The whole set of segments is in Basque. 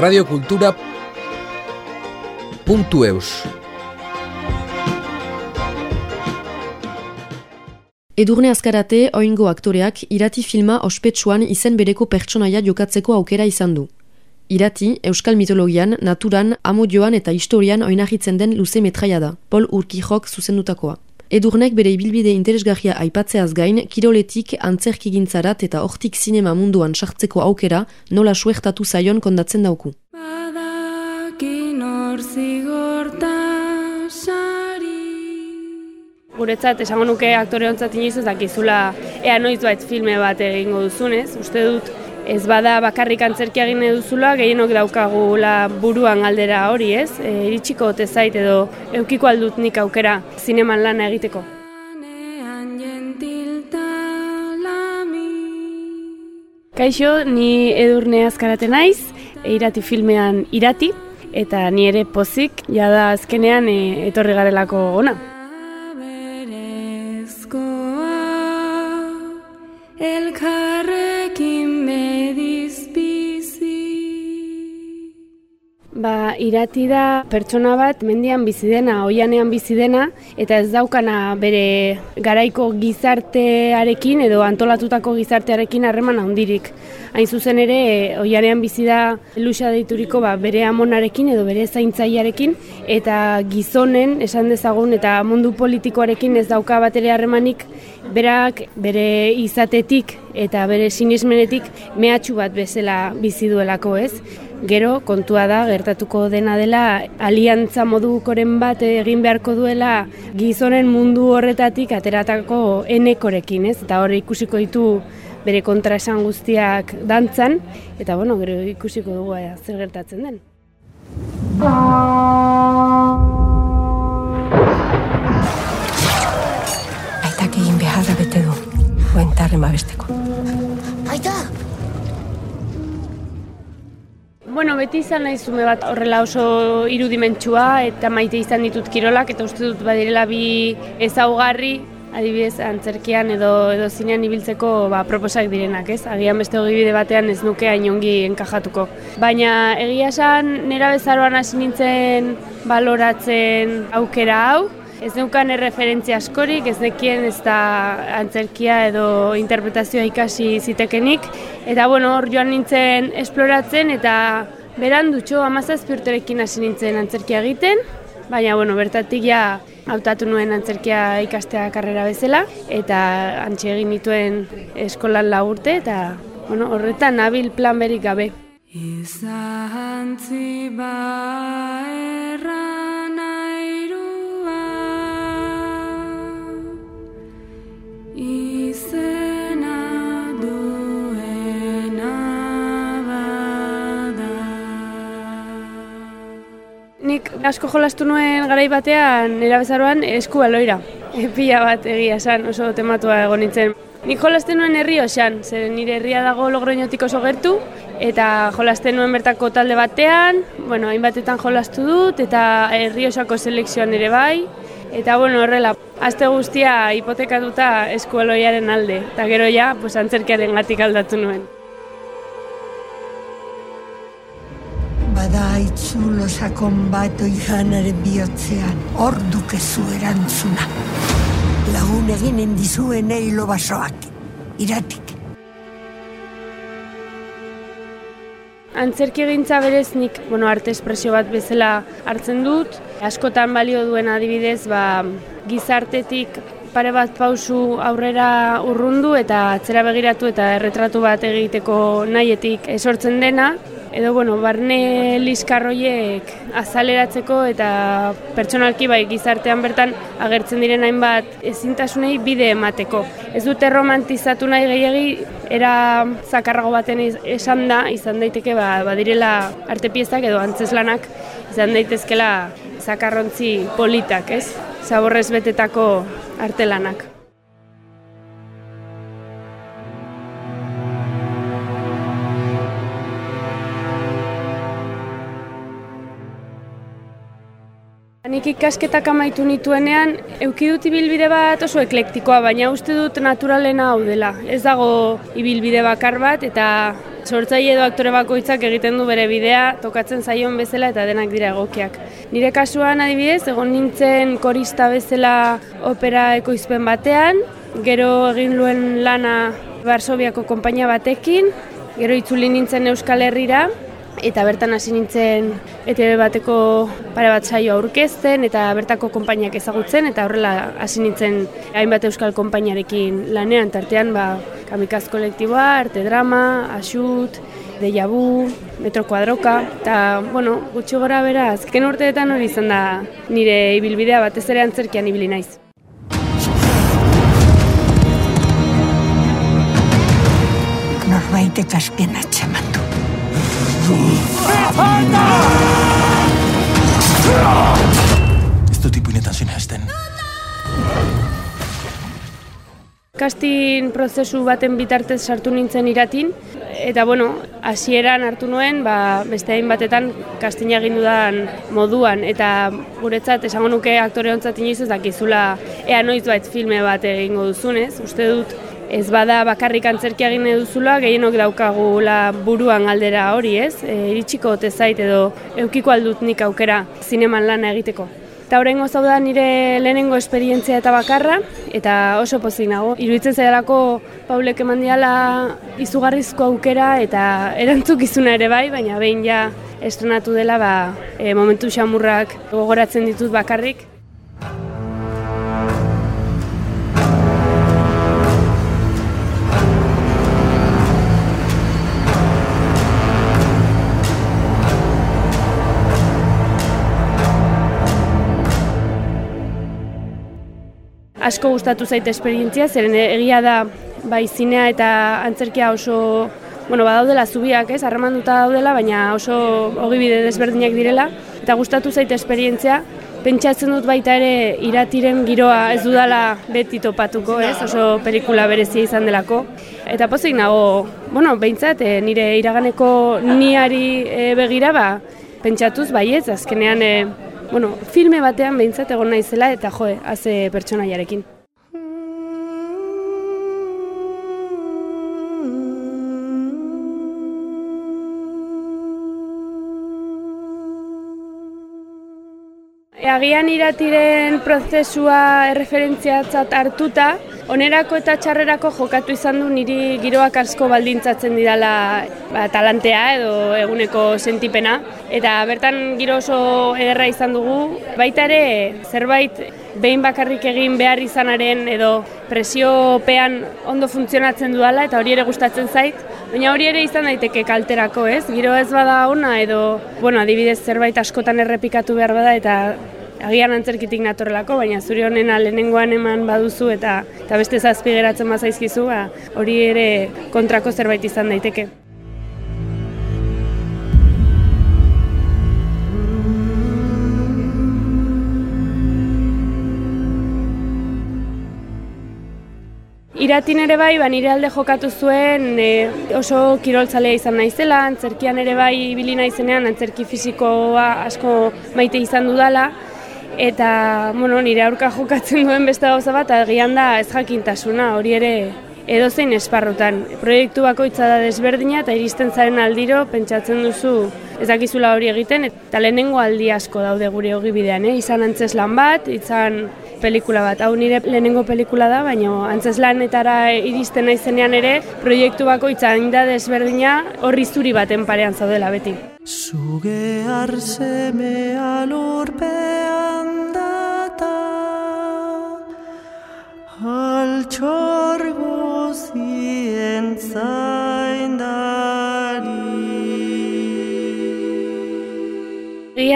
radiokultura.eus Edurne azkarate, oingo aktoreak, irati filma ospetsuan izen bereko pertsonaia jokatzeko aukera izan du. Irati, euskal mitologian, naturan, amodioan eta historian oinahitzen den luze metraia da, Paul Urkijok zuzendutakoa. Edurnek bere ibilbide interesgarria aipatzeaz gain, kiroletik antzerkigintzarat eta hortik sinema munduan sartzeko aukera nola suertatu zaion kondatzen dauku. Guretzat, esango nuke aktore ontzat inoiz ez dakizula ea noiz bait filme bat egingo duzunez, uste dut ez bada bakarrik antzerkia egin eduzula, gehienok daukagula buruan aldera hori, ez? E, iritsiko ote zait edo eukiko aldut nik aukera zineman lana egiteko. Kaixo, ni edurne azkarate naiz, irati filmean irati, eta ni ere pozik, jada azkenean e, etorri garelako ona. Ba, irati da pertsona bat mendian bizi dena, oianean bizi dena eta ez daukana bere garaiko gizartearekin edo antolatutako gizartearekin harreman handirik. Hain zuzen ere, oianean bizi da luxa deituriko ba, bere amonarekin edo bere zaintzaiarekin eta gizonen esan dezagun eta mundu politikoarekin ez dauka bat ere harremanik berak bere izatetik eta bere sinismenetik mehatxu bat bezala bizi duelako ez. Gero, kontua da, gertatuko dena dela, aliantza modukoren bat egin beharko duela gizonen mundu horretatik ateratako enekorekin, ez? Eta hori ikusiko ditu bere kontraesan guztiak dantzan, eta bueno, gero ikusiko dugu ea, zer gertatzen den. Aitak egin beharra bete du, guentarren babesteko. Aita! Bueno, beti izan nahi zume bat horrela oso irudimentsua eta maite izan ditut kirolak eta uste dut badirela bi ezaugarri adibidez antzerkian edo edo zinean ibiltzeko ba, proposak direnak, ez? Agian beste hogi bide batean ez nuke hain ongi enkajatuko. Baina egia esan nera bezaroan hasi nintzen baloratzen aukera hau, Ez neukan erreferentzia askorik, ez nekien ez da antzerkia edo interpretazioa ikasi zitekenik. Eta bueno, hor joan nintzen esploratzen eta beran dutxo amazazpiurterekin hasi nintzen antzerkia egiten. Baina, bueno, bertatik ja hautatu nuen antzerkia ikastea karrera bezala eta antxe egin dituen eskolan lagurte eta bueno, horretan nabil plan berik gabe. Izantzi ba Nik asko jolastu nuen garai batean erabezaroan esku baloira. Pila bat egia esan oso tematua egon nintzen. Nik jolasten nuen herri osan, zer nire herria dago logroinotik oso gertu, eta jolasten nuen bertako talde batean, bueno, hainbatetan jolastu dut, eta herri osako selekzioan ere bai, eta bueno, horrela, aste guztia hipotekatuta eskualoiaren alde, eta gero ja, pues, antzerkiaren gatik aldatu nuen. Bada itzulo sakon bat oijanaren bihotzean, hor dukezu erantzuna. Lagun eginen dizuen eilo basoak, iratik. Antzerki egintza berez nik bueno, arte espresio bat bezala hartzen dut. Askotan balio duen adibidez, ba, gizartetik pare bat pausu aurrera urrundu eta atzera begiratu eta erretratu bat egiteko nahietik esortzen dena edo bueno, barne liskarroiek azaleratzeko eta pertsonalki bai gizartean bertan agertzen diren hainbat ezintasunei bide emateko. Ez dute romantizatu nahi gehiagi era zakarrago baten esan da, izan daiteke ba, badirela artepiezak edo antzeslanak izan daitezkela zakarrontzi politak, ez? Zaborrez betetako artelanak. Nik ikasketak amaitu nituenean, eukidut ibilbide bat oso eklektikoa, baina uste dut naturalena hau dela. Ez dago ibilbide bakar bat eta sortzaile edo aktore bakoitzak egiten du bere bidea, tokatzen zaion bezala eta denak dira egokiak. Nire kasuan adibidez, egon nintzen korista bezala opera ekoizpen batean, gero egin luen lana Barsobiako konpainia batekin, gero itzuli nintzen Euskal Herrira, eta bertan hasi nintzen ETV bateko pare bat saio aurkezten eta bertako konpainiak ezagutzen eta horrela hasi nintzen hainbat euskal konpainiarekin lanean tartean ba kamikaz kolektiboa, arte drama, asut, deiabu, metro kuadroka eta bueno, gutxi gora bera azken urteetan hori izan da nire ibilbidea batez ere antzerkian ibili naiz. Norbaitek azken atxematu. Ez dut ipuinetan sinazten. Kastin prozesu baten bitartez sartu nintzen iratin, eta bueno, hasieran hartu nuen, ba, beste hain batetan kastina egin dudan moduan, eta guretzat esango nuke aktore ontzat inoiz ez dakizula ea noiz bait filme bat egingo duzunez, uste dut ez bada bakarrik antzerkia egin duzula, gehienok daukagula buruan aldera hori, ez? E, iritsiko ote zait edo eukiko aldut nik aukera zineman lana egiteko. Eta horrengo zau da nire lehenengo esperientzia eta bakarra, eta oso pozik nago. Iruditzen zailako Paulek eman diala izugarrizko aukera eta erantzukizuna ere bai, baina behin ja estrenatu dela ba, e, momentu xamurrak gogoratzen ditut bakarrik. Asko gustatu zait esperientzia, zeren egia da bai zinea eta antzerkia oso bueno, badaudela zubiak, ez, harremanduta daudela, baina oso ogibide desberdinak direla eta gustatu zait esperientzia. Pentsatzen dut baita ere iratiren giroa ez dudala beti topatuko, ez? Oso pelikula berezia izan delako. Eta pozik nago, bueno, behintzat, e, nire iraganeko niari e, begira, ba, pentsatuz, baietz, azkenean e, bueno, filme batean behintzat egon naizela eta joe, haze pertsonaiarekin. Agian iratiren prozesua erreferentziatzat hartuta, onerako eta txarrerako jokatu izan du niri giroak asko baldintzatzen didala ba, talantea edo eguneko sentipena. Eta bertan giro oso ederra izan dugu, baita ere zerbait behin bakarrik egin behar izanaren edo presiopean ondo funtzionatzen dudala eta hori ere gustatzen zait. Baina hori ere izan daiteke kalterako, ez? Giro ez bada ona edo, bueno, adibidez zerbait askotan errepikatu behar bada eta agian antzerkitik natorrelako, baina zuri honena lehenengoan eman baduzu eta eta beste zazpi geratzen bazaizkizu, ba, hori ere kontrako zerbait izan daiteke. Iratin ere bai, ba, nire alde jokatu zuen e, oso kiroltzalea izan naizela, antzerkian ere bai ibili naizenean, antzerki fisikoa asko maite izan dudala, eta bueno, nire aurka jokatzen duen beste gauza bat, agian da ez jakintasuna, hori ere edozein esparrutan. Proiektu bakoitza da desberdina eta iristen zaren aldiro pentsatzen duzu ez dakizula hori egiten, eta lehenengo aldi asko daude gure hogi bidean, eh? izan antzes lan bat, izan pelikula bat. Hau nire lehenengo pelikula da, baina antzes lanetara iristen naizenean ere, proiektu bakoitza da desberdina horri zuri baten parean zaudela beti. Zuge arzeme alurpean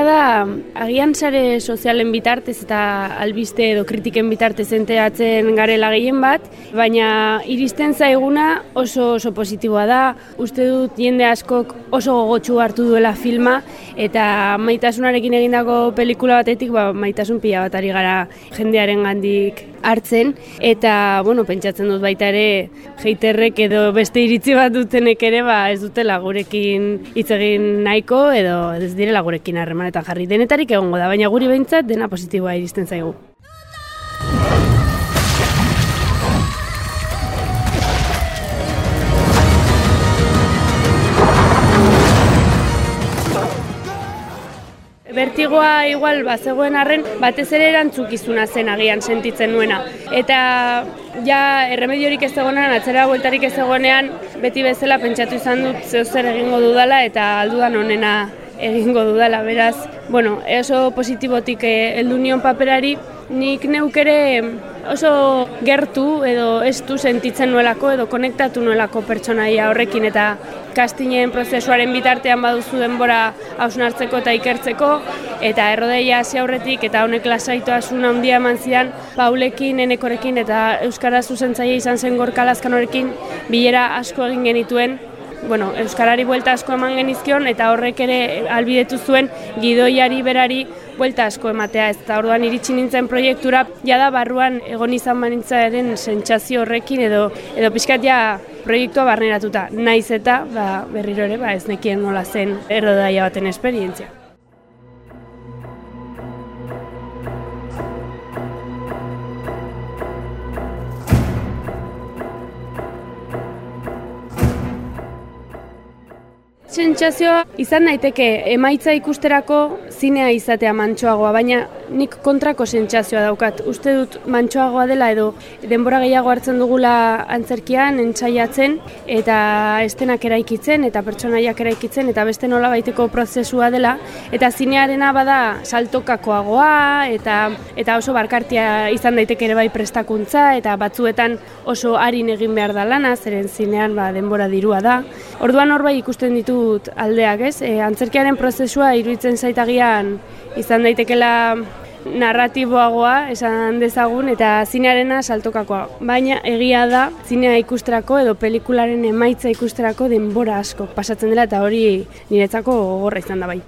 Egia da, agian sare sozialen bitartez eta albiste edo kritiken bitartez enteatzen garela gehien bat, baina iristen zaiguna oso oso positiboa da, uste dut jende askok oso gogotsu hartu duela filma, eta maitasunarekin egindako pelikula batetik, ba, maitasun pila bat ari gara jendearen gandik hartzen, eta, bueno, pentsatzen dut baita ere, jeiterrek edo beste iritzi bat dutenek ere, ba, ez dutela gurekin hitz egin nahiko, edo ez direla gurekin zerrendetan jarri. Denetarik egongo da, baina guri behintzat dena positiboa iristen zaigu. Bertigoa igual bazegoen arren batez ere erantzukizuna zen agian sentitzen nuena. Eta ja erremediorik ez egonean, atzera bueltarik ez egonean, beti bezala pentsatu izan dut zeo zer egingo dudala eta aldudan onena egingo dudala, beraz, bueno, oso positibotik eh, heldu nion paperari, nik neuk ere oso gertu edo estu sentitzen nuelako edo konektatu nuelako pertsonaia horrekin eta kastinen prozesuaren bitartean baduzu denbora hausnartzeko eta ikertzeko eta errodeia hasi aurretik eta honek lasaitoasun handia eman zian Paulekin, Enekorekin eta Euskara zuzentzaile izan zen gorkalazkan horrekin bilera asko egin genituen bueno, Euskarari buelta asko eman genizkion eta horrek ere albidetu zuen gidoiari berari buelta asko ematea ez da orduan iritsi nintzen proiektura jada barruan egon izan manintzaaren sentsazio horrekin edo edo pixkat ja proiektua barneratuta naiz eta ba, berriro ere ba, ez nekien nola zen errodaia baten esperientzia. Sentsazioa izan daiteke emaitza ikusterako zinea izatea mantsoagoa, baina nik kontrako sentsazioa daukat. Uste dut mantsoagoa dela edo denbora gehiago hartzen dugula antzerkian, entzaiatzen, eta estenak eraikitzen, eta pertsonaiak eraikitzen, eta beste nola baiteko prozesua dela. Eta zinearena bada saltokakoagoa, eta, eta oso barkartia izan daiteke ere bai prestakuntza, eta batzuetan oso harin egin behar da lana, zeren zinean ba, denbora dirua da. Orduan hor bai ikusten ditu dut aldeak, ez? E, antzerkiaren prozesua iruditzen zaitagian izan daitekela narratiboagoa esan dezagun eta zinearena saltokakoa. Baina egia da zinea ikusterako edo pelikularen emaitza ikusterako denbora asko pasatzen dela eta hori niretzako gogorra izan da bai.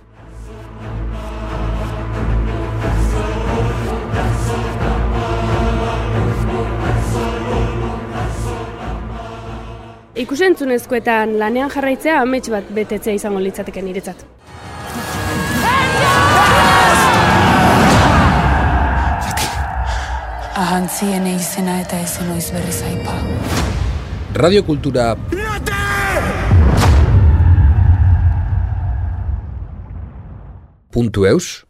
Ikusentzunezkoetan lanean jarraitzea amets bat betetzea izango litzateke niretzat. Ahantzien izena eta ezen oiz berriz aipa. Radio Kultura puntu eus